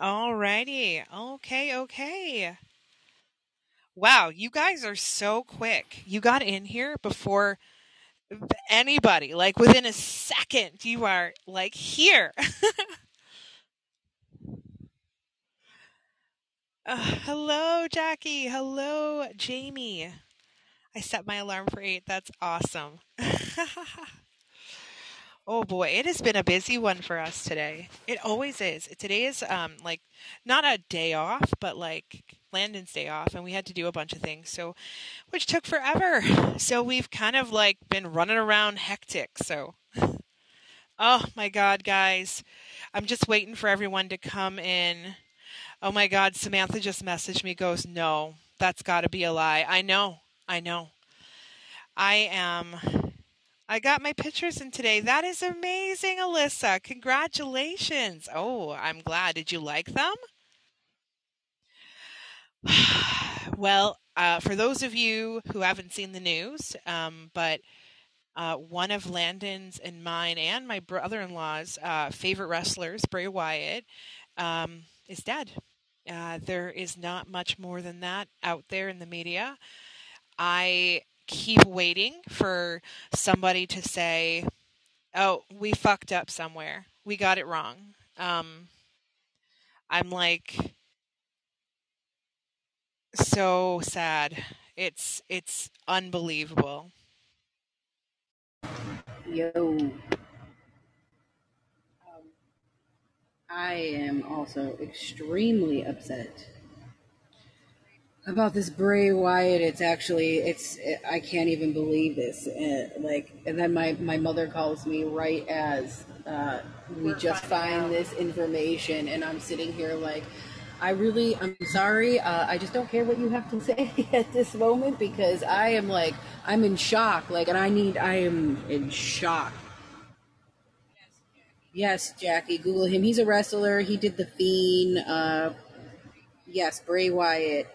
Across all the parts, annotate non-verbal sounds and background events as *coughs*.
Alrighty. Okay, okay. Wow, you guys are so quick. You got in here before anybody. Like within a second, you are like here. *laughs* Uh, hello, Jackie. Hello, Jamie. I set my alarm for eight. That's awesome. *laughs* oh boy, it has been a busy one for us today. It always is. Today is um like not a day off, but like Landen's day off, and we had to do a bunch of things, so which took forever. So we've kind of like been running around hectic. So, *laughs* oh my God, guys, I'm just waiting for everyone to come in. Oh my God, Samantha just messaged me, goes, no, that's got to be a lie. I know, I know. I am. I got my pictures in today. That is amazing, Alyssa. Congratulations. Oh, I'm glad. Did you like them? *sighs* well, uh, for those of you who haven't seen the news, um, but uh, one of Landen's and mine and my brother in law's uh, favorite wrestlers, Bray Wyatt, um, is dead. Uh, there is not much more than that out there in the media. I keep waiting for somebody to say, "Oh, we fucked up somewhere. We got it wrong." Um, I'm like so sad. It's it's unbelievable. Yo. I am also extremely upset about this Bray Wyatt. It's actually, it's, I can't even believe this. Uh, like, and then my, my mother calls me right as uh, we just find this information, and I'm sitting here like, I really, I'm sorry. Uh, I just don't care what you have to *laughs* say at this moment because I am like, I'm in shock. Like, and I need, I am in shock Yes, Jackie. Google him. He's a wrestler. He did the Fiend. Uh, yes, Bray Wyatt.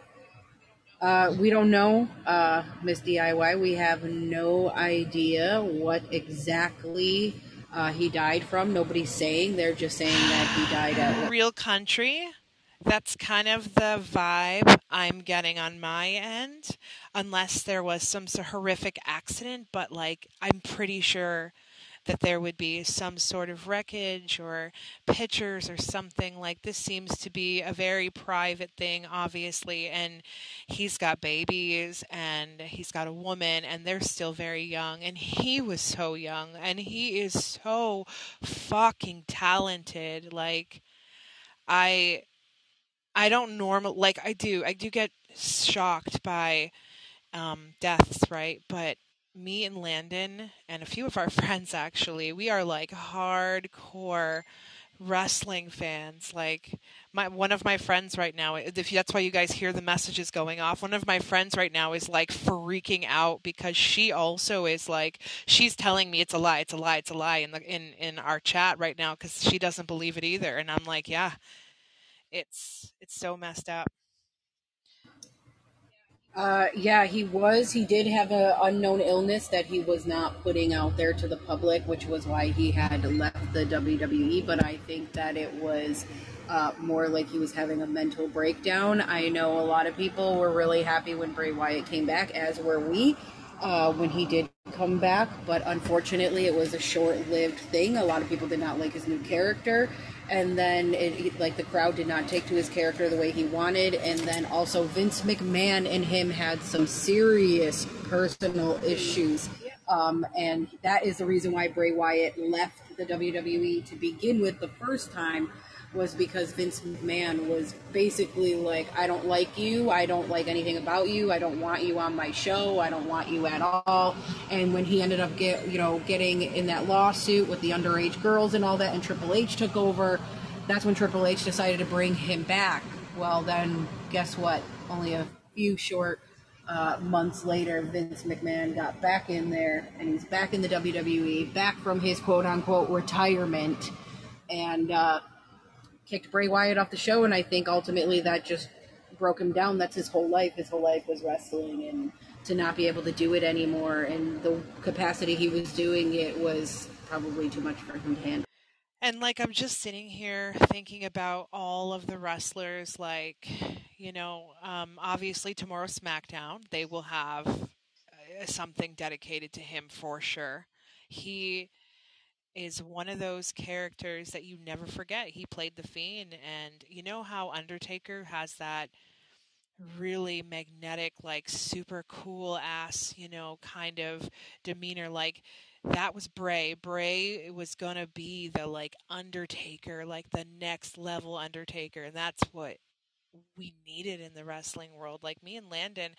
Uh, we don't know, uh, Miss DIY. We have no idea what exactly uh, he died from. Nobody's saying. They're just saying that he died at real country. That's kind of the vibe I'm getting on my end, unless there was some horrific accident. But like, I'm pretty sure that there would be some sort of wreckage or pictures or something. Like this seems to be a very private thing, obviously. And he's got babies and he's got a woman, and they're still very young. And he was so young, and he is so fucking talented. Like, I. I don't normal like I do. I do get shocked by um, deaths, right? But me and Landen and a few of our *laughs* friends actually, we are like hardcore wrestling fans. Like my one of my friends right now, if that's why you guys hear the messages going off. One of my friends right now is like freaking out because she also is like she's telling me it's a lie, it's a lie, it's a lie in the in in our chat right now cuz she doesn't believe it either and I'm like, yeah. It's it's so messed up. Uh, yeah, he was. He did have an unknown illness that he was not putting out there to the public, which was why he had left the WWE. But I think that it was uh, more like he was having a mental breakdown. I know a lot of people were really happy when Bray Wyatt came back, as were we. Uh, when he did come back, but unfortunately, it was a short lived thing. A lot of people did not like his new character and then it, like the crowd did not take to his character the way he wanted. And then also Vince McMahon and him had some serious personal issues. Um, and that is the reason why Bray Wyatt left the WWE to begin with the first time was because Vince McMahon was basically like, I don't like you. I don't like anything about you. I don't want you on my show. I don't want you at all. And when he ended up get, you know, getting in that lawsuit with the underage girls and all that, and Triple H took over, that's when Triple H decided to bring him back. Well, then guess what? Only a few short uh, months later, Vince McMahon got back in there, and he's back in the WWE, back from his quote unquote retirement, and uh, kicked Bray Wyatt off the show, and I think ultimately that just broke him down. That's his whole life. His whole life was wrestling, and to not be able to do it anymore, and the capacity he was doing it was probably too much for him to handle. And like I'm just sitting here thinking about all of the wrestlers like you know, um obviously tomorrow SmackDown, they will have uh, something dedicated to him for sure. He is one of those characters that you never forget. He played the Fiend, and you know how Undertaker has that really magnetic, like super cool ass, you know, kind of demeanor. Like that was Bray. Bray was gonna be the like Undertaker, like the next level Undertaker, and that's what we needed in the wrestling world. Like me and Landen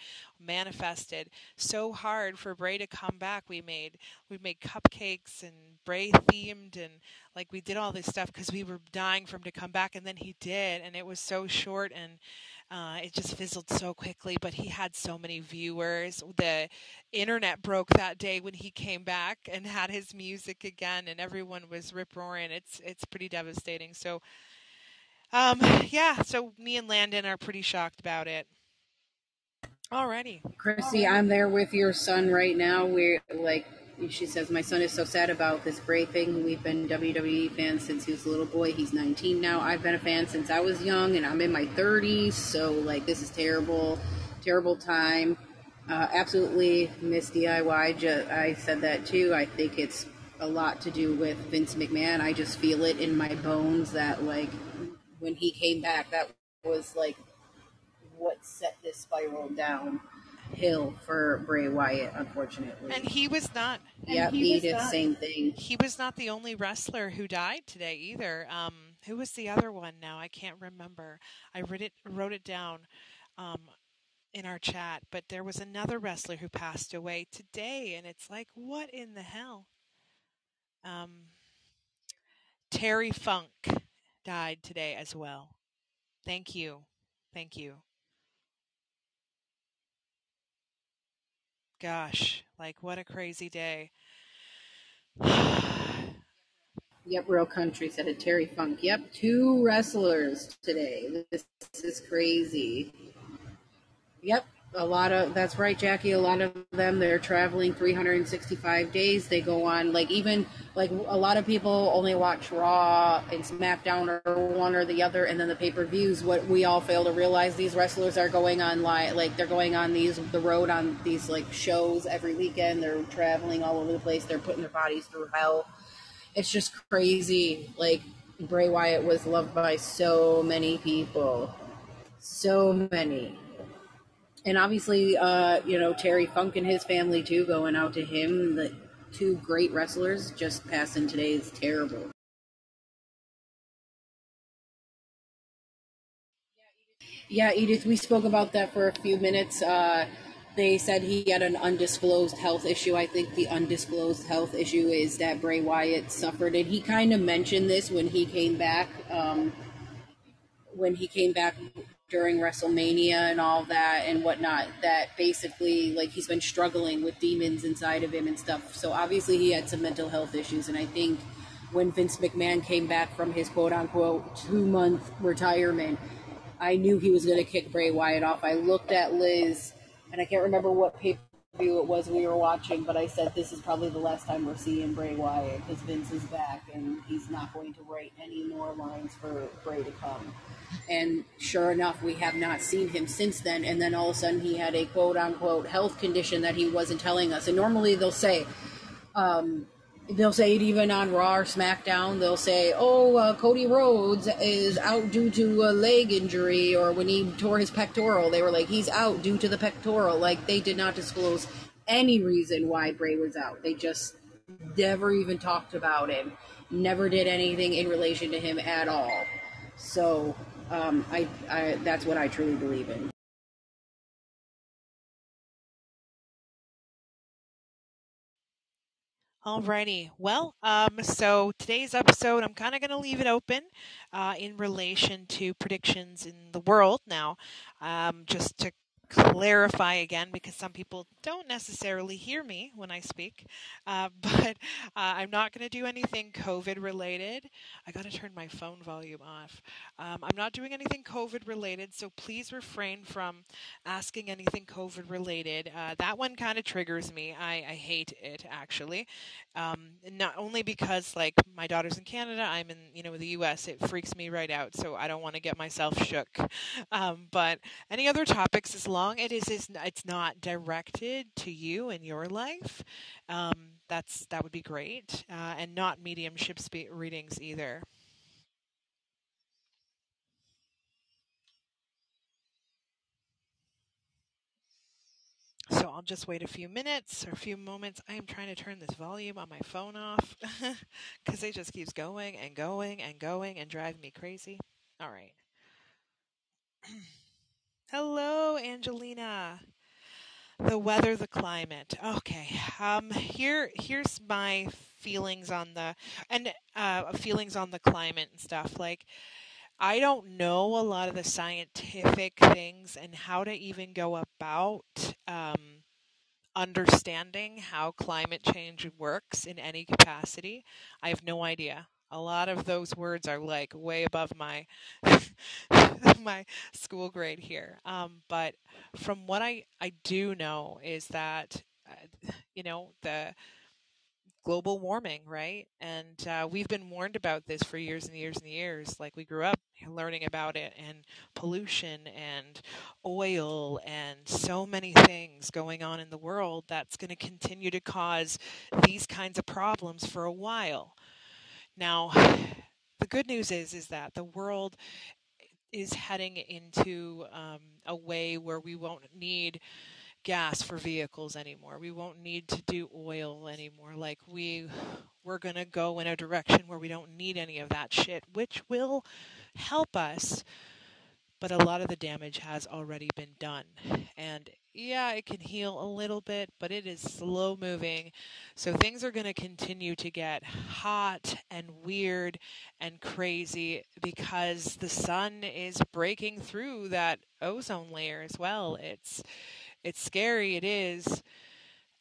manifested so hard for Bray to come back. We made we made cupcakes and Bray themed and like we did all this stuff because we were dying for him to come back, and then he did, and it was so short and. Uh, it just fizzled so quickly, but he had so many viewers. The internet broke that day when he came back and had his music again, and everyone was rip roaring. It's it's pretty devastating. So um, yeah, so me and Landen are pretty shocked about it. Alrighty. Chrissy, I'm there with your son right now. We're like, she says, my son is so sad about this Bray thing. We've been WWE fans since he was a little boy. He's 19 now. I've been a fan since I was young, and I'm in my 30s. So, like, this is terrible, terrible time. Uh, absolutely miss DIY. I said that too. I think it's a lot to do with Vince McMahon. I just feel it in my bones that, like, when he came back, that was like what set this spiral down hill for Bray Wyatt, unfortunately. And he was not. Yeah, Edith, same thing. He was not the only wrestler who died today either. Um, who was the other one? Now I can't remember. I wrote it wrote it down um, in our chat, but there was another wrestler who passed away today, and it's like, what in the hell? Um, Terry Funk died today as well. Thank you. Thank you. Gosh, like what a crazy day. *sighs* yep, Real Country said it. Terry Funk. Yep, two wrestlers today. This is crazy. Yep, a lot of that's right jackie a lot of them they're traveling 365 days. They go on like even like a lot of people only watch raw and smackdown or one or the other and then the pay-per-views. What we all fail to realize these wrestlers are going on like like they're going on these the road on these like shows every weekend. They're traveling all over the place. They're putting their bodies through hell. It's just crazy. Like bray wyatt was loved by so many people. So many and obviously, uh, you know, Terry Funk and his family too, going out to him. The two great wrestlers just passing today is terrible. Yeah, Edith, we spoke about that for a few minutes. Uh, they said he had an undisclosed health issue. I think the undisclosed health issue is that Bray Wyatt suffered, and he kind of mentioned this when he came back. Um, when he came back during WrestleMania and all that and whatnot that basically like he's been struggling with demons inside of him and stuff. So obviously he had some mental health issues and I think when Vince McMahon came back from his quote unquote two month retirement, I knew he was going to kick Bray Wyatt off. I looked at Liz and I can't remember what pay per view it was we were watching, but I said this is probably the last time we're seeing Bray Wyatt because Vince is back and he's not going to write any more lines for Bray to come. And sure enough, we have not seen him since then. And then all of a sudden, he had a quote unquote health condition that he wasn't telling us. And normally they'll say, um, they'll say it even on Raw or SmackDown. They'll say, "Oh, uh, Cody Rhodes is out due to a leg injury, or when he tore his pectoral, they were like he's out due to the pectoral." Like they did not disclose any reason why Bray was out. They just never even talked about him. Never did anything in relation to him at all. So um, I, I that's what I truly believe in. Alrighty. Well, um, so today's episode, I'm kind of going to leave it open uh, in relation to predictions in the world now, um, just to clarify again because some people don't necessarily hear me when I speak. Uh, *laughs* but uh, I'm not going to do anything COVID related. I got to turn my phone volume off. Um, I'm not doing anything COVID related, so please refrain from asking anything COVID related. Uh, that one kind of triggers me. I, I, hate it actually. Um, not only because like my daughter's in Canada, I'm in you know the U.S. It freaks me right out, so I don't want to get myself shook. *laughs* Um, but any other topics as long long it is, is it's not directed to you in your life, um, that's that would be great, uh, and not mediumship spe- readings either. So I'll just wait a few minutes or a few moments. I am trying to turn this volume on my phone off *laughs* because it just keeps going and going and going and driving me crazy. All right. *clears throat* Hello, Angelina. The weather, the climate. Okay. Um here here's my feelings on the and uh feelings on the climate and stuff. Like I don't know a lot of the scientific things and how to even go about um understanding how climate change works in any capacity. I have no idea a lot of those words are like way above my *laughs* my school grade here. Um, but from what I I do know is that uh, you know the global warming, right? And uh, we've been warned about this for years and years and years. Like we grew up learning about it, and pollution, and oil, and so many things going on in the world that's going to continue to cause these kinds of problems for a while. Now, the good news is is that the world is heading into um, a way where we won't need gas for vehicles anymore. We won't need to do oil anymore. Like we we're going to go in a direction where we don't need any of that shit, which will help us. But a lot of the damage has already been done. And yeah, it can heal a little bit, but it is slow moving. So things are going to continue to get hot and weird and crazy because the sun is breaking through that ozone layer as well. It's it's scary. It is.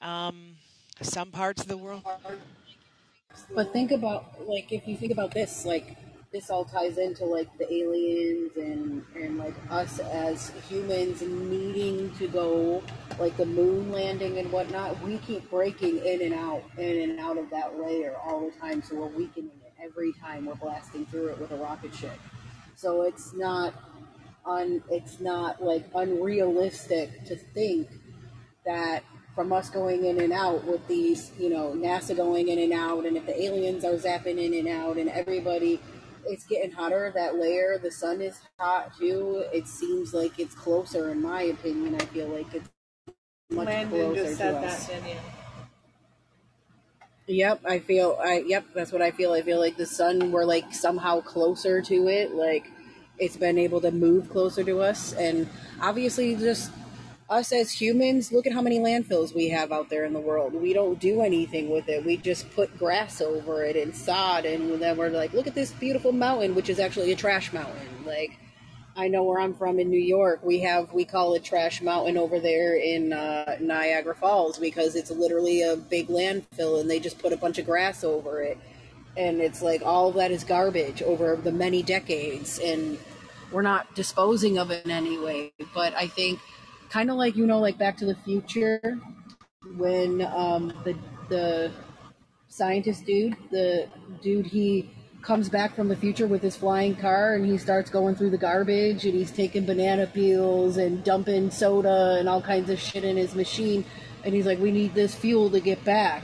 Um, some parts of the world. But think about like if you think about this, like this all ties into like the aliens and and like us as humans needing to go like the moon landing and whatnot we keep breaking in and out in and out of that layer all the time so we're weakening it every time we're blasting through it with a rocket ship. So it's not un it's not like unrealistic to think that from us going in and out with these, you know, NASA going in and out, and if the aliens are zapping in and out, and everybody it's getting hotter. That layer, the sun is hot too. It seems like it's closer, in my opinion. I feel like it's much Landen closer just said to us. That, Yep, I feel. I yep, that's what I feel. I feel like the sun. We're like somehow closer to it. Like it's been able to move closer to us, and obviously just us as humans, look at how many landfills we have out there in the world. We don't do anything with it. We just put grass over it and sod, and then we're like, look at this beautiful mountain, which is actually a trash mountain. Like, I know where I'm from in New York. We have we call it Trash Mountain over there in uh, Niagara Falls because it's literally a big landfill, and they just put a bunch of grass over it, and it's like all of that is garbage over the many decades, and we're not disposing of it in any way. But I think kind of like you know like back to the future when um, the the scientist dude the dude he comes back from the future with his flying car and he starts going through the garbage and he's taking banana peels and dumping soda and all kinds of shit in his machine. And he's like we need this fuel to get back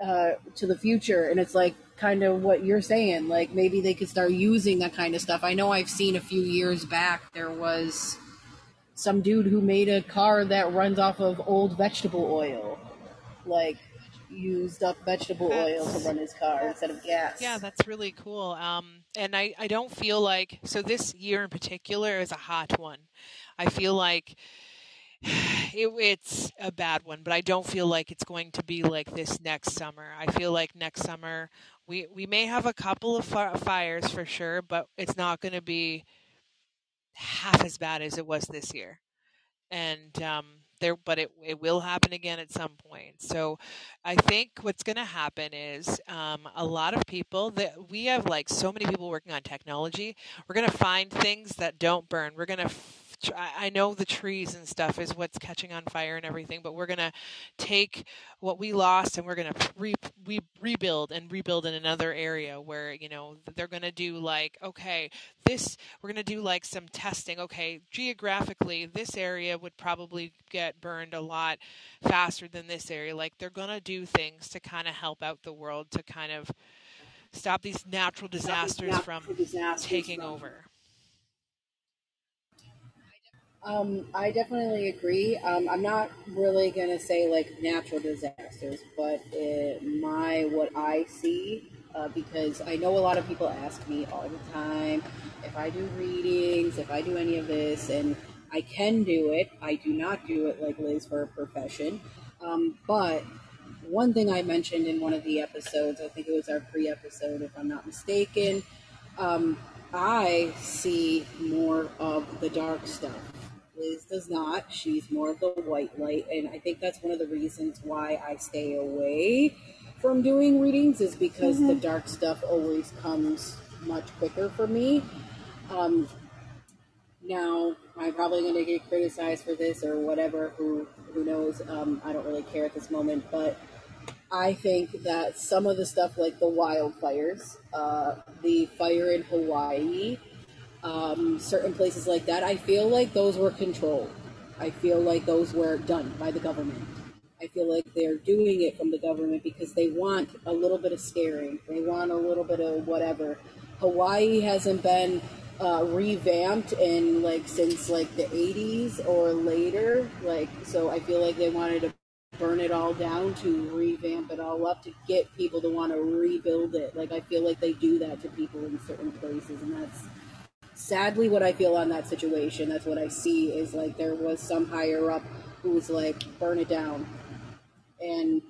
uh, to the future. And it's like kind of what you're saying like maybe they could start using that kind of stuff. I know i've seen a few years back there was some dude who made a car that runs off of old vegetable oil, like used up vegetable that's, oil to run his car instead of gas. Yeah, that's really cool. Um, and I, I don't feel like so this year in particular is a hot one. I feel like *sighs* it, it's a bad one, but I don't feel like it's going to be like this next summer. I feel like next summer we we may have a couple of fires for sure, but it's not going to be half as bad as it was this year. and um, there, but it it will happen again at some point. So, I think what's going to happen is um, a lot of people that we have like so many people working on technology. We're going to find things that don't burn. We're going to I know the trees and stuff is what's catching on fire and everything, but we're gonna take what we lost and we're gonna re, re, rebuild and rebuild in another area where you know they're gonna do like okay, this we're gonna do like some testing. Okay, geographically, this area would probably get burned a lot faster than this area. Like they're gonna do things to kind of help out the world to kind of stop these natural disasters natural from disasters taking from. over. Um, I definitely agree. Um, I'm not really gonna say like natural disasters, but it, my what I see, uh, because I know a lot of people ask me all the time if I do readings, if I do any of this, and I can do it. I do not do it like Liz for a profession, um, but one thing I mentioned in one of the episodes, I think it was our pre-episode, if I'm not mistaken. Um, I see more of the dark stuff Liz does not. She's more of the white light, and I think that's one of the reasons why I stay away from doing readings is because mm-hmm. the dark stuff always comes much quicker for me. Um, now I'm probably going to get criticized for this or whatever. Who who knows? Um, I don't really care at this moment, but I think that some of the stuff like the wildfires, uh, the fire in Hawaii, um, certain places like that, I feel like those were controlled. I feel like those were done by the government. I feel like they're doing it from the government because they want a little bit of scaring. They want a little bit of whatever. Hawaii hasn't been uh, revamped in like since like the 80s or later. Like so, I feel like they wanted to burn it all down to revamp it all up to get people to want to rebuild it. Like I feel like they do that to people in certain places, and that's sadly what I feel on that situation. That's what I see is like there was some higher up who was like, burn it down. And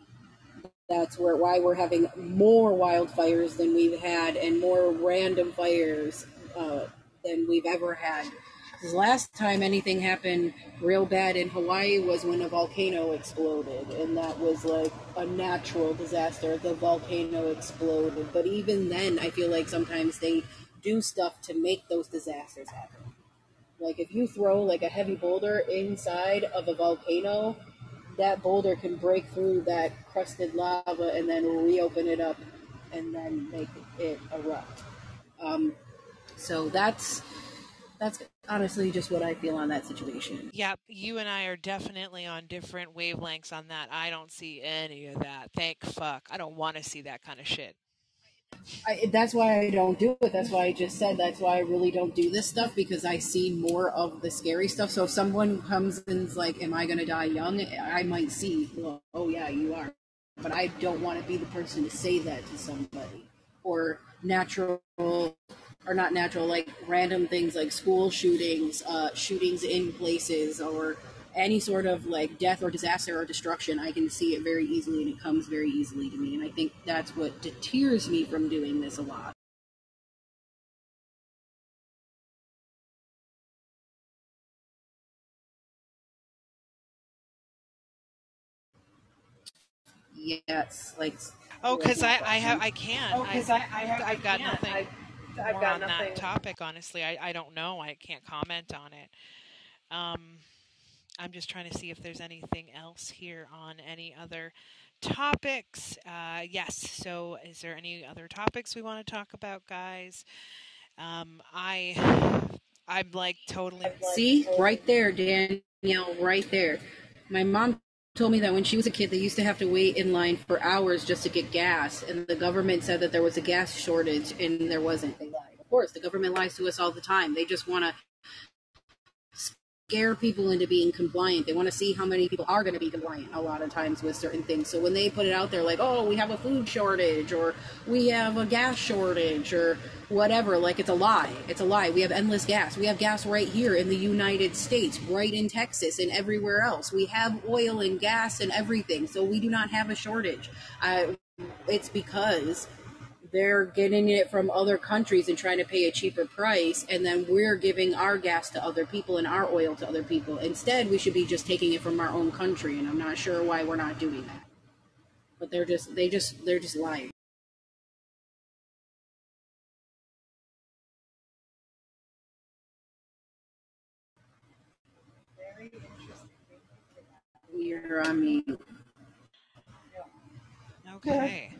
that's where why we're having more wildfires than we've had and more random fires uh, than we've ever had. The last time anything happened real bad in Hawaii was when a volcano exploded, and that was like a natural disaster. The volcano exploded, but even then, I feel like sometimes they do stuff to make those disasters happen. Like if you throw like a heavy boulder inside of a volcano, that boulder can break through that crusted lava and then reopen it up and then make it erupt. Um, so that's that's honestly just what I feel on that situation. Yeah, you and I are definitely on different wavelengths on that. I don't see any of that. Thank fuck. I don't want to see that kind of shit. I, that's why I don't do it. That's why I just said that's why I really don't do this stuff because I see more of the scary stuff. So if someone comes and's like, "Am I going to die young?" I might see, well, "Oh yeah, you are," but I don't want to be the person to say that to somebody or natural or not natural, like random things like school shootings, uh, shootings in places, or any sort of like death or disaster or destruction, I can see it very easily and it comes very easily to me. And I think that's what deters me from doing this a lot. Yes, like. Oh, because I, I have I can't. Oh, because I, I, have, I've got nothing. I, I've got on nothing. that topic. Honestly, I, I don't know. I can't comment on it. Um, I'm just trying to see if there's anything else here on any other topics. Uh, yes. So, is there any other topics we want to talk about, guys? Um, I, I'm like totally. See, right there, Danielle, right there. My mom told me that when she was a kid, they used to have to wait in line for hours just to get gas, and the government said that there was a gas shortage, and there wasn't. They lied. Of course, the government lies to us all the time. They just want to scare people into being compliant. They want to see how many people are going to be compliant a lot of times with certain things. So when they put it out there like, oh, we have a food shortage or we have a gas shortage or whatever, like it's a lie. It's a lie. We have endless gas. We have gas right here in the United States, right in Texas and everywhere else. We have oil and gas and everything. So we do not have a shortage. It's because they're getting it from other countries and trying to pay a cheaper price and then we're giving our gas to other people and our oil to other people. Instead we should be just taking it from our own country and i'm not sure why we're not doing that. But they're just they just they're just lying. You're on mute Okay.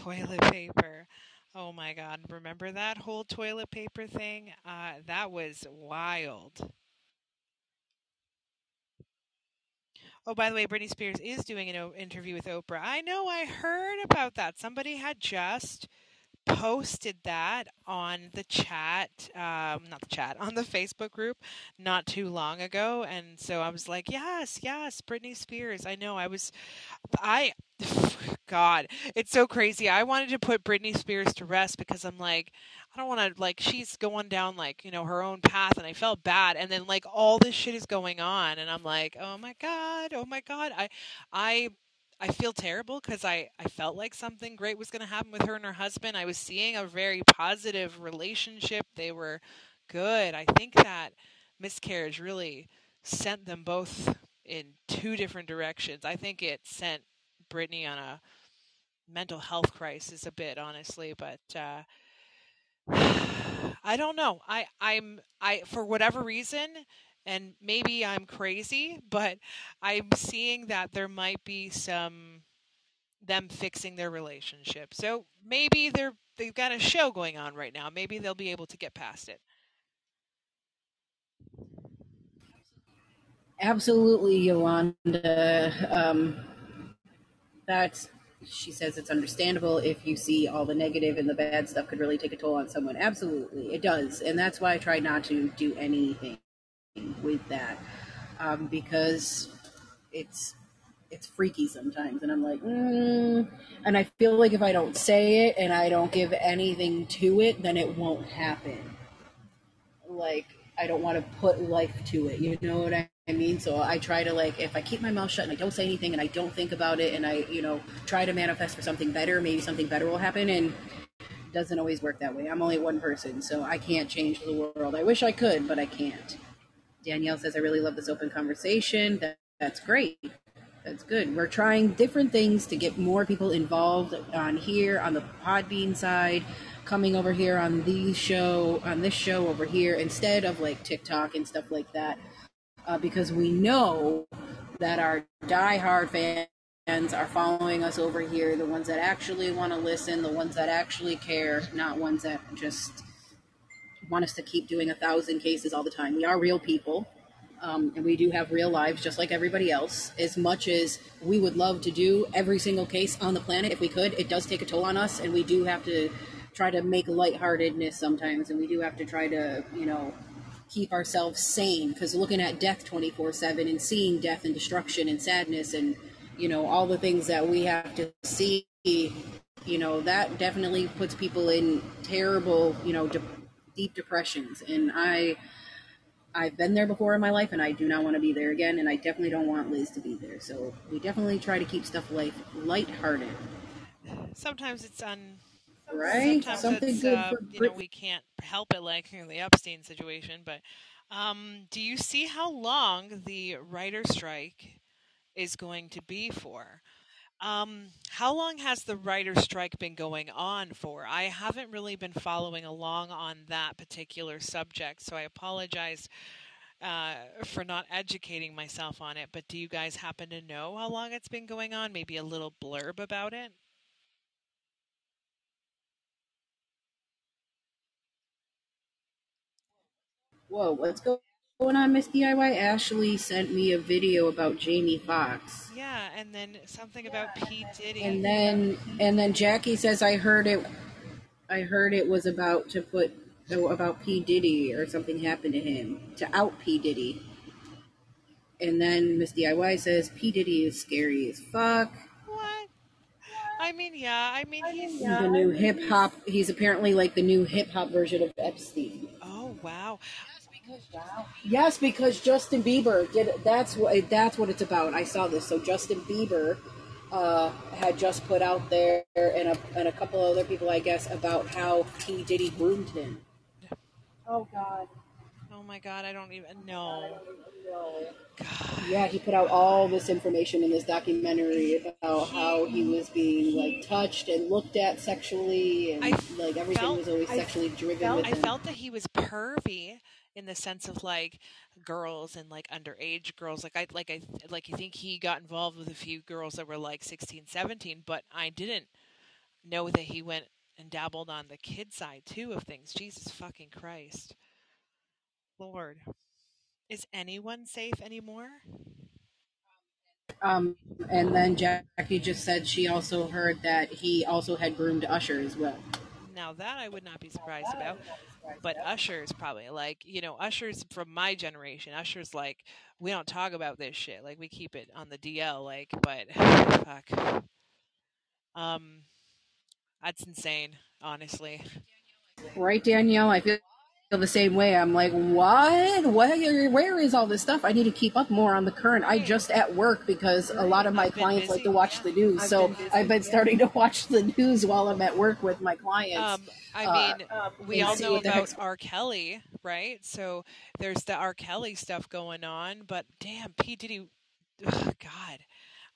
Toilet paper. Oh my God. Remember that whole toilet paper thing? Uh, that was wild. Oh, by the way, Britney Spears is doing an interview with Oprah. I know, I heard about that. Somebody had just posted that on the chat, um, not the chat, on the Facebook group not too long ago. And so I was like, yes, yes, Britney Spears. I know. I was, I, *laughs* God, it's so crazy. I wanted to put Britney Spears to rest because I'm like, I don't want to, like, she's going down, like, you know, her own path and I felt bad. And then, like, all this shit is going on. And I'm like, oh my God, oh my God. I, I, I feel terrible because I, I felt like something great was going to happen with her and her husband. I was seeing a very positive relationship. They were good. I think that miscarriage really sent them both in two different directions. I think it sent Britney on a mental health crisis a bit, honestly, but uh, *sighs* I don't know. I I'm I for whatever reason and maybe I'm crazy, but I'm seeing that there might be some them fixing their relationship. So maybe they're they've got a show going on right now. Maybe they'll be able to get past it. absolutely yolanda um, that's she says it's understandable if you see all the negative and the bad stuff could really take a toll on someone. Absolutely it does. And that's why i try not to do anything with that um, because it's it's freaky sometimes. And i'm like mm. and i feel like if i don't say it and i don't give anything to it then it won't happen. Like i don't want to put life to it you know what i mean so i try to like if i keep my mouth shut and i don't say anything and i don't think about it and i you know try to manifest for something better maybe something better will happen and it doesn't always work that way i'm only one person so i can't change the world i wish i could but i can't Danielle says, I really love this open conversation. That, that's great. That's good. We're trying different things to get more people involved on here, on the Podbean side, coming over here on the show, on this show over here, instead of like TikTok and stuff like that. Uh, because we know that our diehard fans are following us over here, the ones that actually want to listen, the ones that actually care, not ones that just want us to keep doing a thousand cases all the time. We are real people, um, and we do have real lives just like everybody else. As much as we would love to do every single case on the planet, if we could, it does take a toll on us, and we do have to try to make lightheartedness sometimes, and we do have to try to, you know, keep ourselves sane because looking at death 24 7 and seeing death and destruction and sadness and, you know, all the things that we have to see you know that definitely puts people in terrible you know de- deep depressions. And i i've been there before in my life and i do not want to be there again and i definitely don't want liz to be there. So we definitely try to keep stuff light lighthearted. Sometimes it's un right sometimes something it's good uh, you know we can't help it like in the Epstein situation, but um, do you see how long the writer strike is going to be for? Um, how long has the writer strike been going on for? I haven't really been following along on that particular subject, so I apologize uh, for not educating myself on it. But do you guys happen to know how long it's been going on? Maybe a little blurb about it? Whoa what's go- going on miss diy ashley sent me a video about jamie Foxx. Yeah, and then something about P. Diddy. and then and then jackie says i heard it i heard it was about to put oh, about p diddy or something happened to him to out p diddy and then miss diy says p diddy is scary as fuck What? I mean, yeah. I mean, he's. the new hip hop. He's apparently like the new hip hop version of Epstein. Oh wow. Yes, because Justin Bieber did. That's what that's what it's about. I saw this. So Justin Bieber uh, had just put out there, and a, and a couple other people, I guess, about how P. Diddy groomed him. Oh God. Oh my god, I don't even know. God. Yeah, he put out all this information in this documentary about how he was being like touched and looked at sexually, and I like everything felt- was always I sexually driven felt- with I felt that he was pervy in the sense of like girls and like underage girls like I like I like I think he got involved with a few girls that were like 16 17 but I didn't know that he went and dabbled on the kid side too of things. Jesus fucking Christ. Lord. Is anyone safe anymore? Um, and then Jackie just said she also heard that he also had groomed Usher as well. Now that I would not be surprised about but Usher's probably like you know Usher's from my generation. Usher's like we don't talk about this shit. Like we keep it on the DL. Like, but *sighs* fuck. Um, that's insane. Honestly, Right, Danielle? I feel the same way. I'm like, what? Where, where is all this stuff? I need to keep up more on the current. I just at work because a lot of my clients like to watch yeah. the news. I've so been busy, I've been yeah. starting to watch the news while I'm at work with my clients. um, I uh, mean, Um, we all know about heck's- R. Kelly, right? So there's the R. Kelly stuff going on. But damn, P Diddy, ugh, God.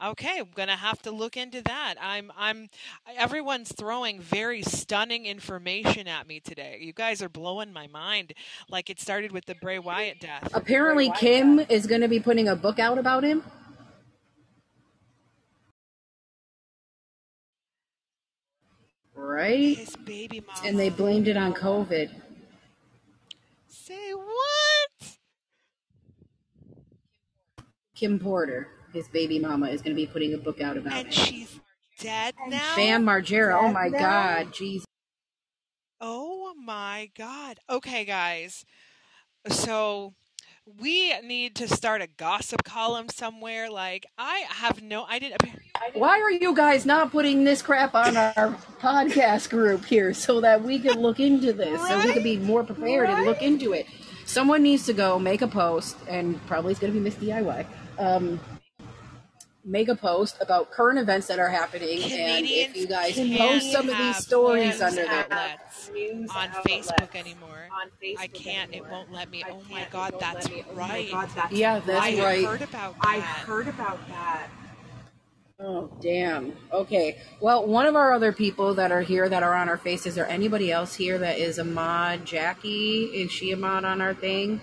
Okay, I'm gonna have to look into that. I'm, I'm. Everyone's throwing very stunning information at me today. You guys are blowing my mind. Like it started with the Bray Wyatt death. Apparently, Why Kim is going to be putting a book out about him. Right? His baby mama. And they blamed it on COVID. say what? Kim Porter, his baby mama, is going to be putting a book out about it. And him. she's dead now. Bam Margera. Oh my Now? God. Jesus. Oh my god. Okay, guys. So we need to start a gossip column somewhere. Like I have no I didn't Why are you guys not putting this crap on our podcast group here so that we can look into this, so we can be more prepared and look into it? Someone needs to go make a post, and probably it's going to be Miss DIY. Um, make a post about current events that are happening, and if you guys post some of these stories under there. outlets on outlets Facebook anymore. On Facebook I can't. It won't let me. Oh my god, won't that's let me. Oh my right. God, that's Yeah, that's I right. heard about that. I heard about that. Oh, damn. Okay. Well, one of our other people that are here that are on our face, is there anybody else here that is a mod? Jackie? Is she a mod on our thing?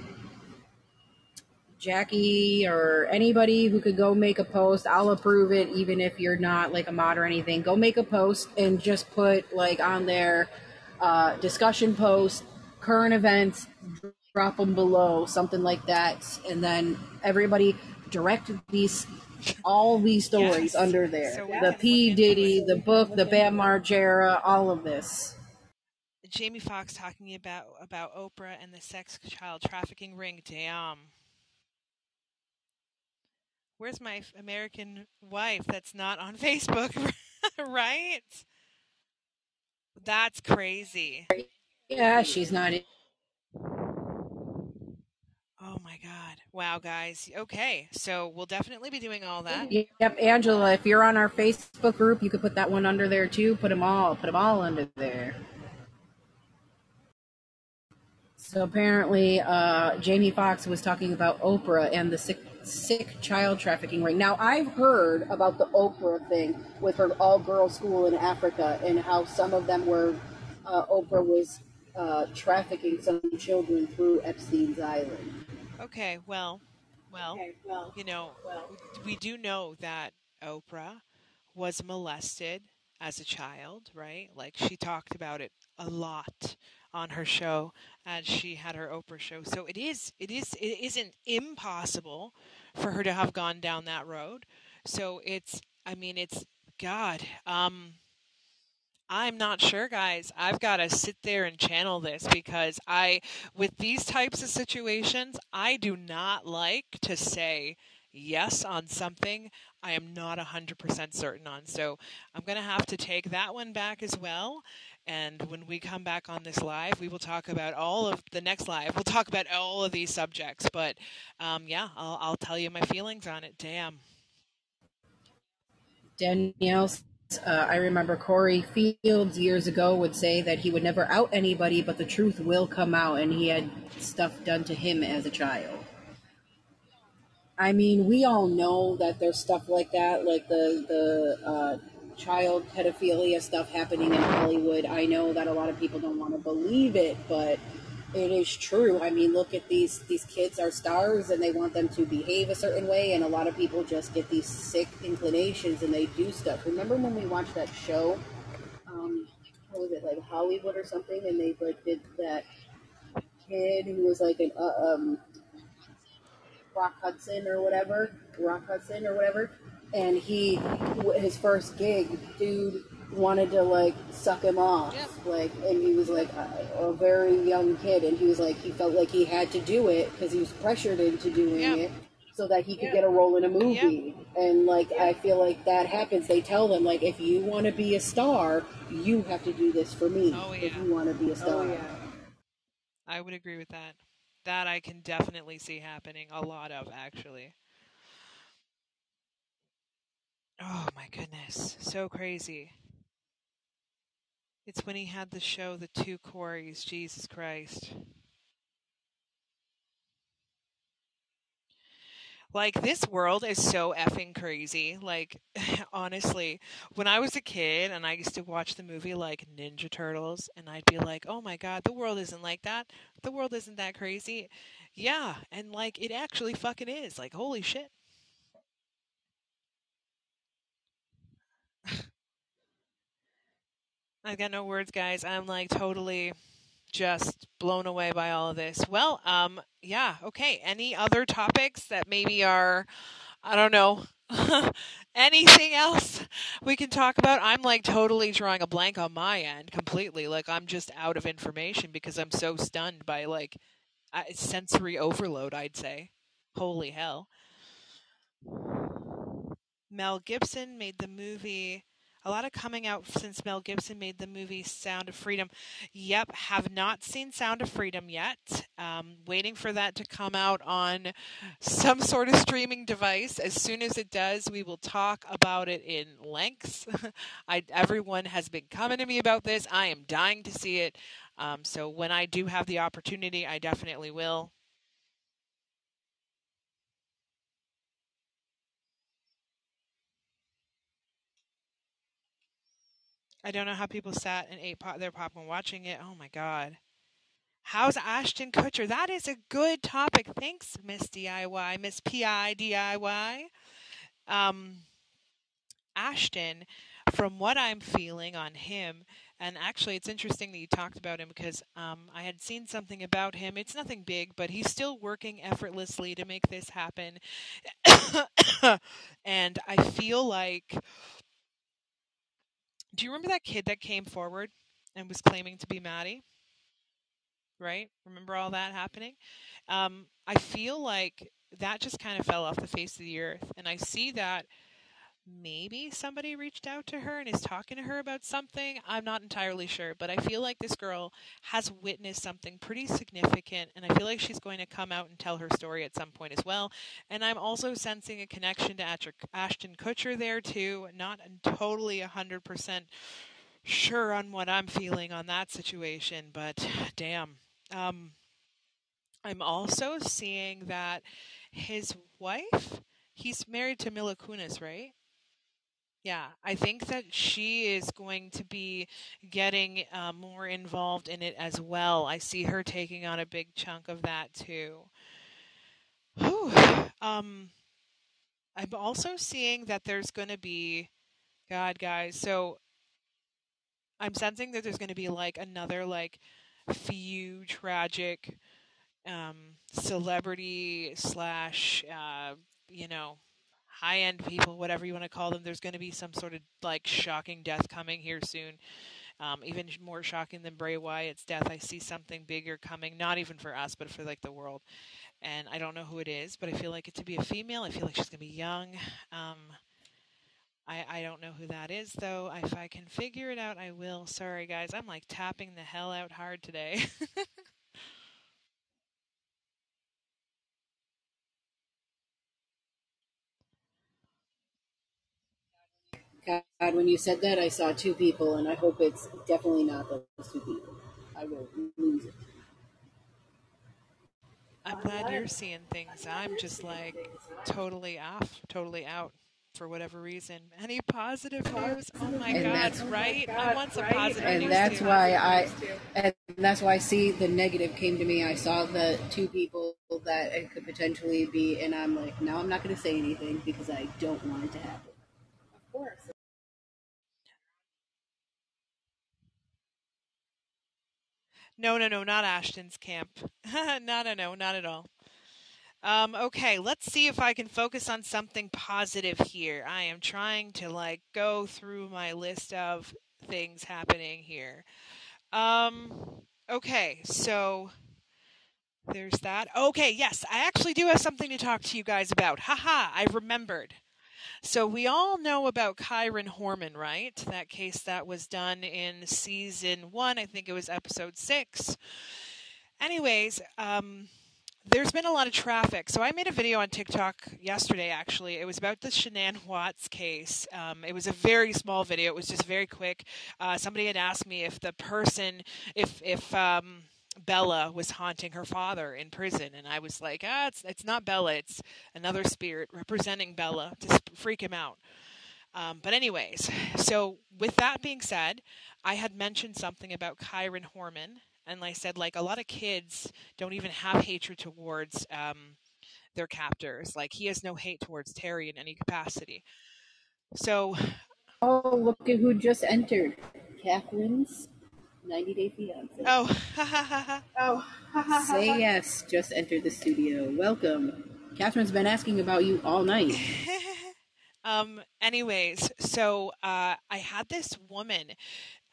Jackie or anybody who could go make a post, I'll approve it, even if you're not like a mod or anything. Go make a post and just put like on there uh, discussion post, current events, drop them below, something like that, and then everybody direct these all these stories Yes. under there. So the P Diddy, the book, the Bam Margera, all of this. Jamie Foxx talking about about Oprah and the sex child trafficking ring. Damn. Where's my American wife that's not on *laughs* Facebook? right? That's crazy. Yeah, she's not. In- Oh my god. Wow, guys. Okay. So we'll definitely be doing all that. Yep, Angela. If you're on our Facebook group, you could put that one under there too. Put them all. Put them all under there. So apparently, uh, Jamie Foxx was talking about Oprah and the sick, sick child trafficking ring. Now, I've heard about the Oprah thing with her all-girls school in Africa and how some of them were uh, Oprah was uh, trafficking some children through Epstein's Island. Okay. Well, well, Okay, well, you know, well. we do know that Oprah was molested as a child, right? Like she talked about it a lot on her show as she had her Oprah show. So it is it is it isn't impossible for her to have gone down that road. So it's I mean it's God. Um I'm not sure, guys. I've got to sit there and channel this because I, with these types of situations, I do not like to say yes on something I am not 100% certain on. So I'm going to have to take that one back as well. And when we come back on this live, we will talk about all of the next live. We'll talk about all of these subjects. But um, yeah, I'll, I'll tell you my feelings on it. Damn. Danielle, uh, I remember Corey Feldman years ago would say that he would never out anybody, but the truth will come out, and he had stuff done to him as a child. I mean, we all know that there's stuff like that, like the the uh, child pedophilia stuff happening in Hollywood. I know that a lot of people don't want to believe it, but it is true. I mean, look at these these kids are stars and they want them to behave a certain way and a lot of people just get these sick inclinations and they do stuff. Remember when we watched that show um what was it like Hollywood or something and they like did that kid who was like an uh, um Rock Hudson or whatever, Rock Hudson or whatever, and he his first gig, dude wanted to like suck him off, Yep. like, and he was like a, a very young kid, and he was like he felt like he had to do it because he was pressured into doing Yep. it so that he could Yep. get a role in a movie. And like I feel like that happens. They tell them like if you want to be a star, you have to do this for me. Oh, yeah. If you want to be a oh, star. Oh yeah. I would agree with that. That I can definitely see happening. A lot of, actually. Oh my goodness. So crazy. It's when he had the show, The Two Coreys. Jesus Christ. Like, this world is so effing crazy. Like, *laughs* honestly, when I was a kid and I used to watch the movie like Ninja Turtles, and I'd be like, oh my god, the world isn't like that. The world isn't that crazy. Yeah, and like, it actually fucking is. Like, holy shit. I've got no words, guys. I'm like totally just blown away by all of this. Well, um, yeah, okay. Any other topics that maybe are, I don't know, *laughs* anything else we can talk about? I'm like totally drawing a blank on my end completely. Like I'm just out of information because I'm so stunned by like uh, sensory overload, I'd say. Holy hell. Mel Gibson made the movie. A lot of coming out since Mel Gibson made the movie Sound of Freedom. Yep, have not seen Sound of Freedom yet. Um, waiting for that to come out on some sort of streaming device. As soon as it does, we will talk about it in lengths. *laughs* I, everyone has been coming to me about this. I am dying to see it. Um, so when I do have the opportunity, I definitely will. I don't know how people sat and ate pop- their popcorn watching it. Oh my god. How's Ashton Kutcher? That is a good topic. Thanks, Miss DIY, Miss PI DIY. Um, Ashton, from what I'm feeling on him, and actually it's interesting that you talked about him because um, I had seen something about him. It's nothing big, but he's still working effortlessly to make this happen. *coughs* and I feel like do you remember that kid that came forward and was claiming to be Maddie? Right? Remember all that happening? Um, I feel like that just kind of fell off the face of the earth. And I see that maybe somebody reached out to her and is talking to her about something. I'm not entirely sure, but I feel like this girl has witnessed something pretty significant, and I feel like she's going to come out and tell her story at some point as well. And I'm also sensing a connection to Ash- Ashton Kutcher there too. Not totally 100% sure on what I'm feeling on that situation, but damn. Um, I'm also seeing that his wife, he's married to Mila Kunis, right? Yeah, I think that she is going to be getting uh, more involved in it as well. I see her taking on a big chunk of that too. Whew. Um, I'm also seeing that there's going to be, God, guys. So I'm sensing that there's going to be like another like few tragic um, celebrity slash uh, you know high end people, whatever you want to call them. There's going to be some sort of like shocking death coming here soon. Um, even more shocking than Bray Wyatt's death. I see something bigger coming, not even for us, but for like the world. And I don't know who it is, but I feel like it to be a female. I feel like she's going to be young. Um, I, I don't know who that is though. If I can figure it out, I will. Sorry guys, I'm like tapping the hell out hard today. *laughs* God, when you said that, I saw two people, and I hope it's definitely not those two people. I will lose it. I'm glad you're seeing things. I'm just like totally off, totally out for whatever reason. Any positive news? Oh my And god, that's- right? I want some positive And news that's too. why I, and that's why I see the negative came to me. I saw the two people that it could potentially be, and I'm like, no, I'm not going to say anything because I don't want it to happen. Of course. No, no, no, not Ashton's camp. *laughs* no, no, no, not at all. Um, okay, let's see if I can focus on something positive here. I am trying to like go through my list of things happening here. Um, okay, so there's that. Okay, yes, I actually do have something to talk to you guys about. Haha, I remembered. So we all know about Kyron Horman, right? That case that was done in season one. I think it was episode six. Anyways, um, there's been a lot of traffic. So I made a video on TikTok yesterday, actually. It was about the Shanann Watts case. Um, it was a very small video. It was just very quick. Uh, somebody had asked me if the person, if if um, Bella was haunting her father in prison, and I was like, ah, it's it's not Bella. It's another spirit representing Bella to sp- freak him out. Um, but anyways, so with that being said, I had mentioned something about Kyron Horman, and I said like a lot of kids don't even have hatred towards um, their captors. Like he has no hate towards Terri in any capacity. So Oh, look at who just entered. Catherine's 90 Day Fiance. *laughs* oh, ha ha ha ha. Oh, Say yes, just entered the studio. Welcome. Catherine's been asking about you all night. *laughs* um anyways so uh i had this woman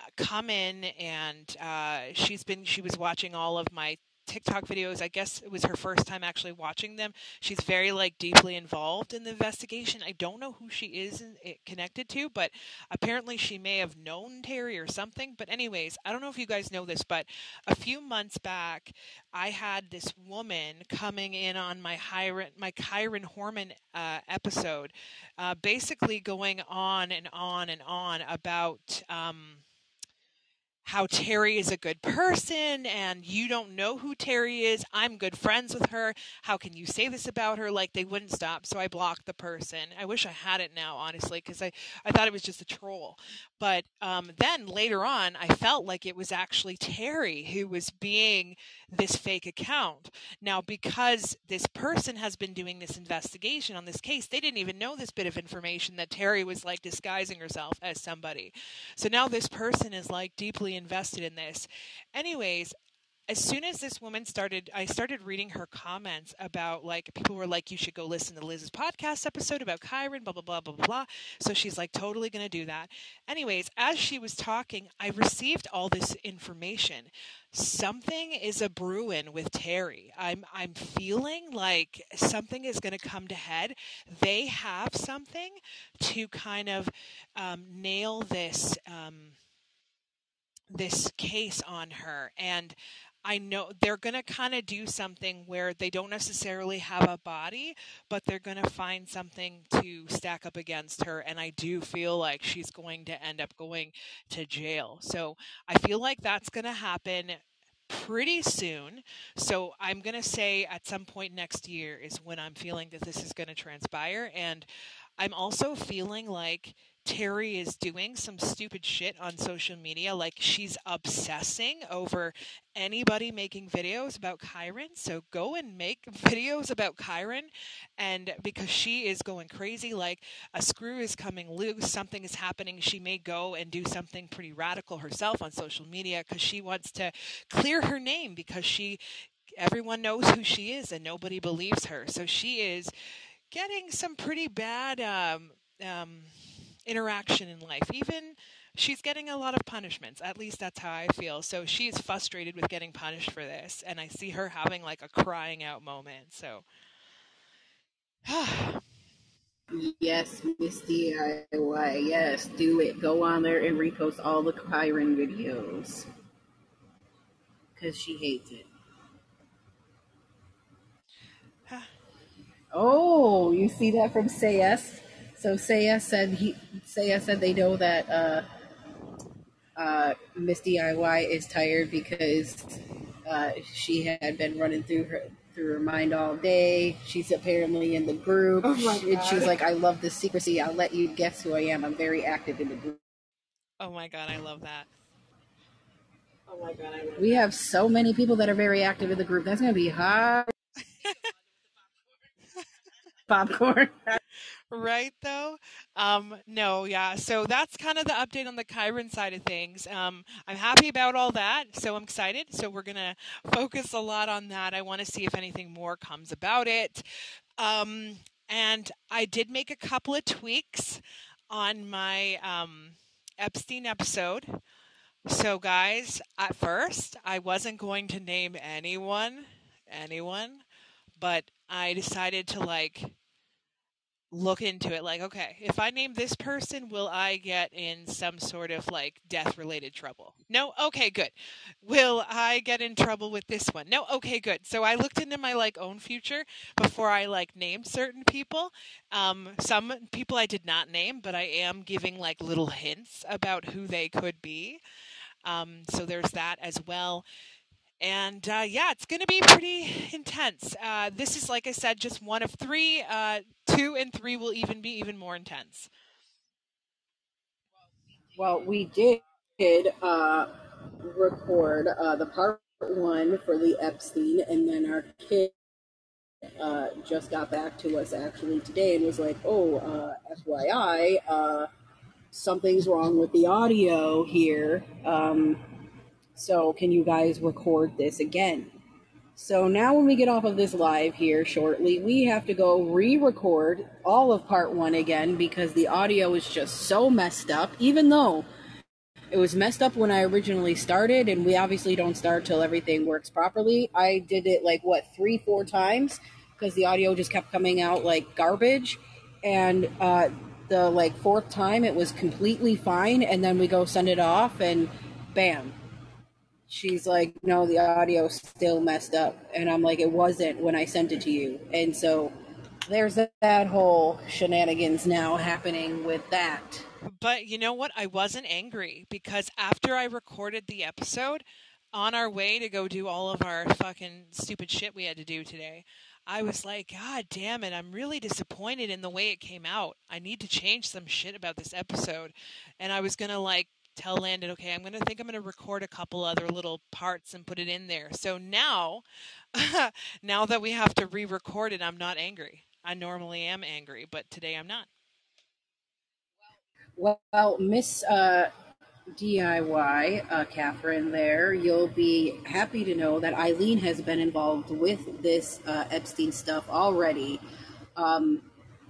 uh, come in and uh she's been she was watching all of my TikTok videos. I guess it was her first time actually watching them. She's very like deeply involved in the investigation. I don't know who she is it connected to, but apparently she may have known Terri or something. But anyways, I don't know if you guys know this, but a few months back, I had this woman coming in on my Hiron, my Kyron Horman uh, episode, uh, basically going on and on and on about. Um, how Terri is a good person and you don't know who Terri is. I'm good friends with her. How can you say this about her? Like they wouldn't stop. So I blocked the person. I wish I had it now, honestly, because I, I thought it was just a troll. But um, then later on, I felt like it was actually Terri who was being this fake account. Now, because this person has been doing this investigation on this case, they didn't even know this bit of information that Terri was like disguising herself as somebody. So now this person is like deeply invested in this. Anyways, as soon as this woman started, I started reading her comments about like people were like, you should go listen to Liz's podcast episode about Kyron, blah, blah, blah, blah, blah, blah. So she's like totally going to do that. Anyways, as she was talking, I received all this information. Something is a brewing with Terri. I'm I'm feeling like something is going to come to head. They have something to kind of um, nail this um, this case on her and I know they're going to kind of do something where they don't necessarily have a body, but they're going to find something to stack up against her. And I do feel like she's going to end up going to jail. So I feel like that's going to happen pretty soon. So I'm going to say at some point next year is when I'm feeling that this is going to transpire. And I'm also feeling like Terri is doing some stupid shit on social media. Like she's obsessing over anybody making videos about Kyron. So go and make *laughs* videos about Kyron. And because she is going crazy, like a screw is coming loose, something is happening, she may go and do something pretty radical herself on social media because she wants to clear her name because she. Everyone knows who she is and nobody believes her. So she is getting some pretty bad um, um, interaction in life. Even she's getting a lot of punishments. At least that's how I feel. So she is frustrated with getting punished for this, and I see her having like a crying out moment. So. *sighs* Yes, Miss DIY. Yes, do it. Go on there and repost all the Kyron videos. Because she hates it. Oh, you see that from Say Yes? So Saya said he Saya said they know that uh, uh, Miss DIY is tired because uh, she had been running through her through her mind all day. She's apparently in the group, Oh my and she's like, "I love the secrecy. I'll let you guess who I am. I'm very active in the group." Oh my god, I love that. Oh my god, I love We have so many people that are very active in the group. That's gonna be hard. *laughs* Popcorn. *laughs* Right though? Um, no, yeah. So that's kind of the update on the Kyron side of things. Um, I'm happy about all that, so I'm excited. So we're gonna focus a lot on that. I want to see if anything more comes about it. Um, and I did make a couple of tweaks on my um, Epstein episode. So, guys, at first, I wasn't going to name anyone, anyone, but I decided to like look into it like okay if i name this person will i get in some sort of like death related trouble? No? Okay good. Will i get in trouble with this one? No? Okay good. So i looked into my like own future before i like named certain people. Um some people i did not name but i am giving like little hints about who they could be. Um so there's that as well and uh, yeah, it's going to be pretty intense. Uh, this is, like I said, just one of three. Uh, two and three will even be even more intense. Well, we did uh, record uh, the part one for the Epstein, and then our kid uh, just got back to us actually today and was like, "Oh, FYI, something's wrong with the audio here. Um, so can you guys record this again?" So now, when we get off of this live here shortly, we have to go re record all of part one again because the audio is just so messed up, even though it was messed up when I originally started, and we obviously don't start till everything works properly. I did it like, what, three, four times because the audio just kept coming out like garbage. And uh, the like fourth time, it was completely fine, and then we go send it off, and bam, she's like, no, the audio's still messed up. And I'm like, it wasn't when I sent it to you. And so there's that whole shenanigans now happening with that. But you know what? I wasn't angry because after I recorded the episode, on our way to go do all of our fucking stupid shit we had to do today, I was like, God damn it, I'm really disappointed in the way it came out. I need to change some shit about this episode. And I was going to like tell Landen, okay, I'm going to think I'm going to record a couple other little parts and put it in there. So now, *laughs* now that we have to re record it, I'm not angry. I normally am angry, but today I'm not. Well, Miss uh, DIY, uh, Catherine, there, you'll be happy to know that Eileen has been involved with this uh, Epstein stuff already. Um,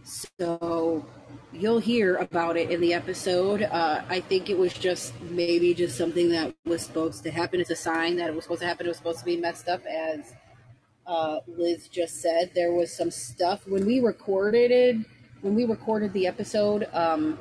so you'll hear about it in the episode. Uh, I think it was just maybe just something that was supposed to happen. It's a sign that it was supposed to happen. It was supposed to be messed up, as uh, Liz just said. There was some stuff when we recorded it. When we recorded the episode um,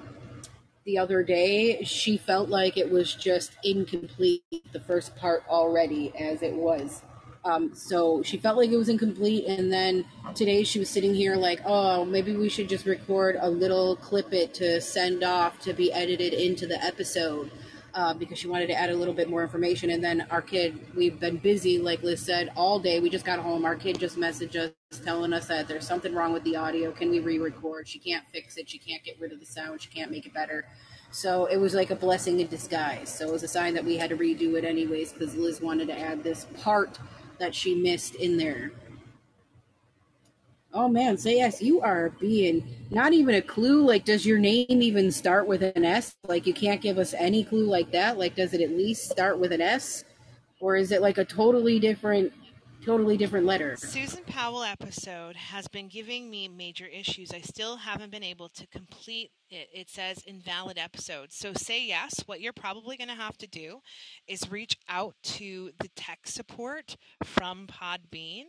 the other day, she felt like it was just incomplete. The first part already, as it was. Um, so she felt like it was incomplete, and then today she was sitting here like, oh, maybe we should just record a little clip it to send off to be edited into the episode uh, because she wanted to add a little bit more information. And then our kid, we've been busy, like Liz said, all day. We just got home. Our kid just messaged us telling us that there's something wrong with the audio. Can we re-record? She can't fix it. She can't get rid of the sound. She can't make it better. So it was like a blessing in disguise. So it was a sign that we had to redo it anyways because Liz wanted to add this part that she missed in there. Oh man, say yes, you are being not even a clue. Like, does your name even start with an S? Like, you can't give us any clue like that. Like, does it at least start with an S? Or is it like a totally different, totally different letter? Susan Powell episode has been giving me major issues. I still haven't been able to complete it. It says invalid episode. So say yes. What you're probably going to have to do is reach out to the tech support from Podbean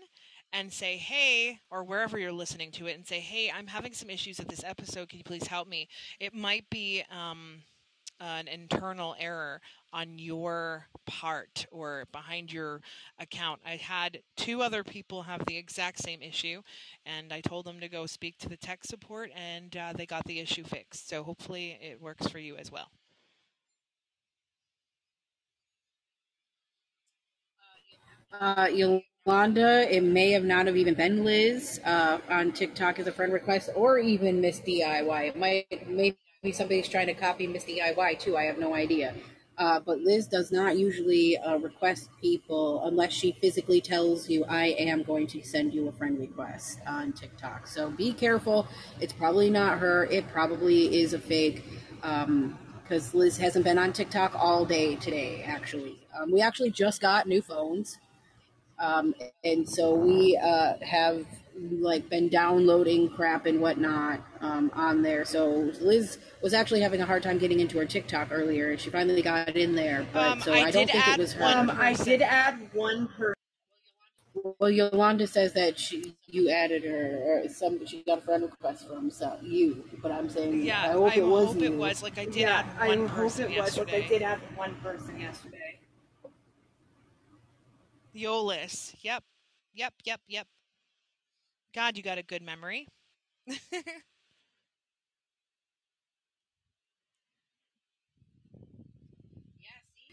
and say, hey, or wherever you're listening to it, and say, hey, I'm having some issues with this episode. Can you please help me? It might be. Um, an internal error on your part or behind your account. I had two other people have the exact same issue, and I told them to go speak to the tech support, and uh, they got the issue fixed. So hopefully it works for you as well. Uh, Yolanda, it may have not have even been Liz uh, on TikTok as a friend request, or even Miss DIY. It might maybe somebody's trying to copy Miss DIY too. I have no idea. Uh, but Liz does not usually uh, request people unless she physically tells you, I am going to send you a friend request on TikTok. So be careful. It's probably not her. It probably is a fake. Um, because Liz hasn't been on TikTok all day today, actually. Um, we actually just got new phones. Um, and so we uh, have like been downloading crap and whatnot um, on there. So Liz was actually having a hard time getting into her TikTok earlier, and she finally got in there. But Um, so I I, don't think it was her. one Um, I did add one person. well, Yolanda says that she, you added her, or some she got a friend request from so you. But I'm saying Yeah, I hope it was hope you. it was. Like I did yeah, add one I hope person it was, but yesterday. I did add one person yesterday. Yolis. Yep. Yep, yep, yep. God, you got a good memory. *laughs*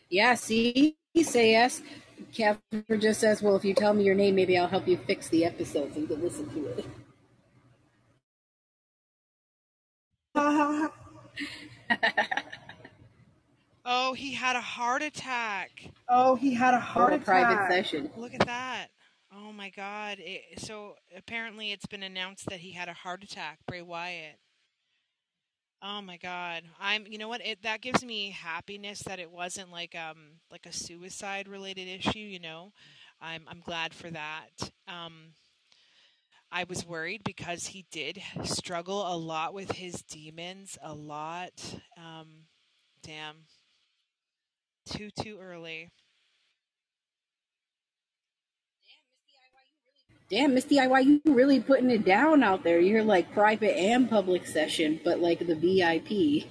Yeah, see, say yes. Catherine just says, "Well, if you tell me your name, maybe I'll help you fix the episodes and you can listen to it." *laughs* oh, he had a heart attack. oh, he had a Or heart a attack. private session. Look at that. Oh my God. It, so apparently it's been announced that he had a heart attack, Bray Wyatt. Oh my God. I'm, you know what? It, that gives me happiness that it wasn't like, um, like a suicide related issue, you know? I'm, I'm glad for that. Um, I was worried because he did struggle a lot with his demons, a lot. Um, damn. Too, too early. Damn, Miss DIY, you really putting it down out there. You're like private and public session, but like the VIP.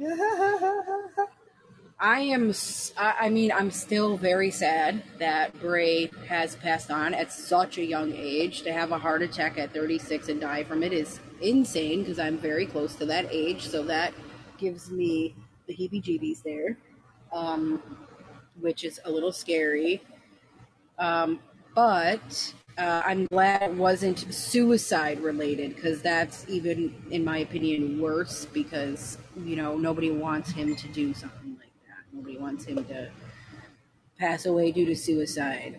*laughs* I am. I mean, I'm still very sad that Bray has passed on at such a young age. To have a heart attack at 36 and die from it is insane because I'm very close to that age. So that gives me the heebie-jeebies there, um, which is a little scary. Um, but uh, I'm glad it wasn't suicide related because that's even, in my opinion, worse because you know nobody wants him to do something like that. Nobody wants him to pass away due to suicide.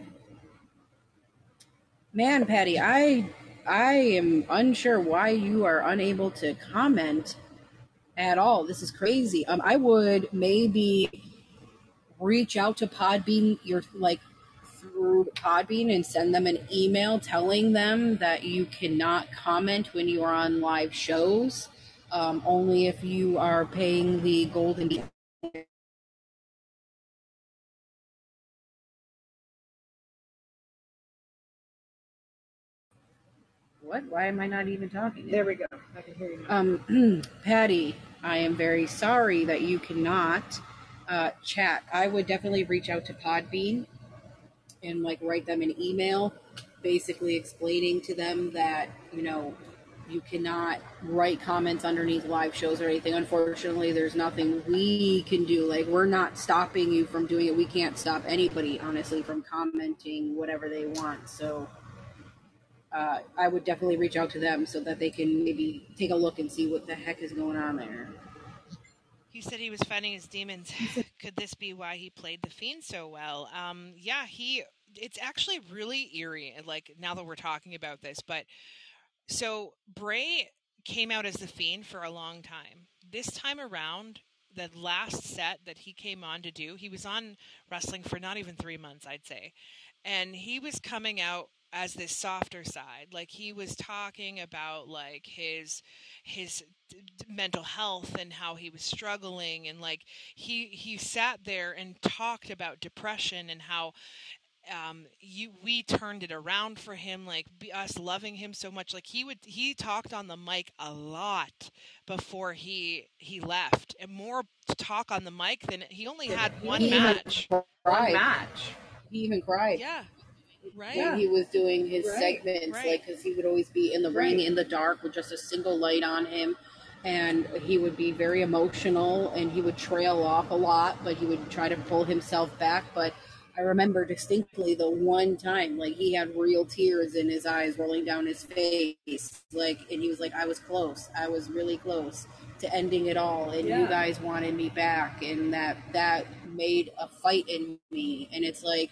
Man, Patty, I I am unsure why you are unable to comment at all. This is crazy. Um, I would maybe reach out to Podbean, your like through Podbean, and send them an email telling them that you cannot comment when you are on live shows. Um, only if you are paying the golden. What? Why am I not even talking? There we go. I can hear you. Um, *clears throat* Patty, I am very sorry that you cannot uh, chat. I would definitely reach out to Podbean and like write them an email, basically explaining to them that you know you cannot write comments underneath live shows or anything. Unfortunately, there's nothing we can do. Like we're not stopping you from doing it. We can't stop anybody, honestly, from commenting whatever they want. So uh, I would definitely reach out to them so that they can maybe take a look and see what the heck is going on there. He said he was fighting his demons. *sighs* Could this be why he played the fiend so well? Um, yeah, he. It's actually really eerie. Like now that we're talking about this, but so Bray came out as the fiend for a long time. This time around, the last set that he came on to do, he was on wrestling for not even three months, I'd say, and he was coming out as this softer side like he was talking about like his his d- d- mental health and how he was struggling and like he he sat there and talked about depression and how um, you we turned it around for him, like be, us loving him so much. Like he would he talked on the mic a lot before he he left, and more talk on the mic than he only had one He even match. One match. He even cried. Yeah, right. when he was doing his Right, segments, right. like because he would always be in the ring in the dark with just a single light on him, and he would be very emotional and he would trail off a lot, but he would try to pull himself back. But I remember distinctly the one time, like he had real tears in his eyes rolling down his face, like, and he was like, "I was close. I was really close." To ending it all, and you guys wanted me back, and that that made a fight in me, and it's like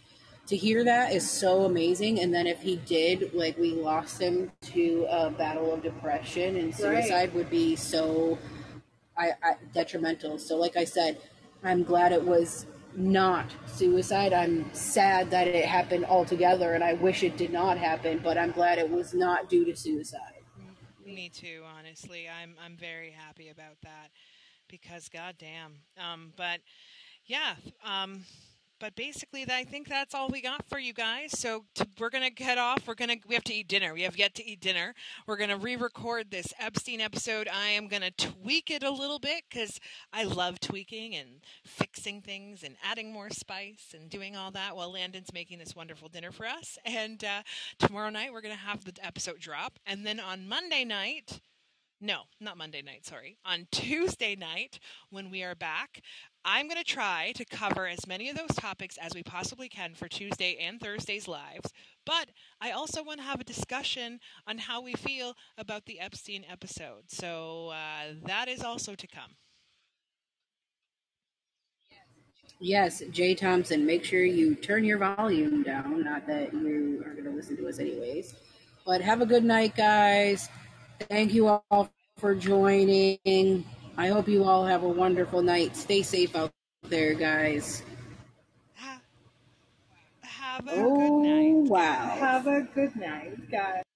to hear that is so amazing. And then if he did, like we lost him to a battle of depression and suicide would be so I, I, detrimental. So, like I said, I'm glad it was not suicide. I'm sad that it happened altogether, and I wish it did not happen. But I'm glad it was not due to suicide. Me too, honestly. I'm I'm very happy about that because goddamn. Um, but yeah, um, but basically, I think that's all we got for you guys. So to, we're gonna get off. We're gonna we have to eat dinner. We have yet to eat dinner. We're gonna re-record this Epstein episode. I am gonna tweak it a little bit because I love tweaking and fixing things and adding more spice and doing all that while Landen's making this wonderful dinner for us. And uh, tomorrow night we're gonna have the episode drop, and then on Monday night. No, not Monday night, sorry. On Tuesday night, when we are back, I'm going to try to cover as many of those topics as we possibly can for Tuesday and Thursday's lives. But I also want to have a discussion on how we feel about the Epstein episode. So uh, that is also to come. Yes, Jay Thompson, make sure you turn your volume down. Not that you are going to listen to us anyways. But have a good night, guys. Thank you all for joining. I hope you all have a wonderful night. Stay safe out there, guys. Have a Oh, good night. wow. Have a good night, guys.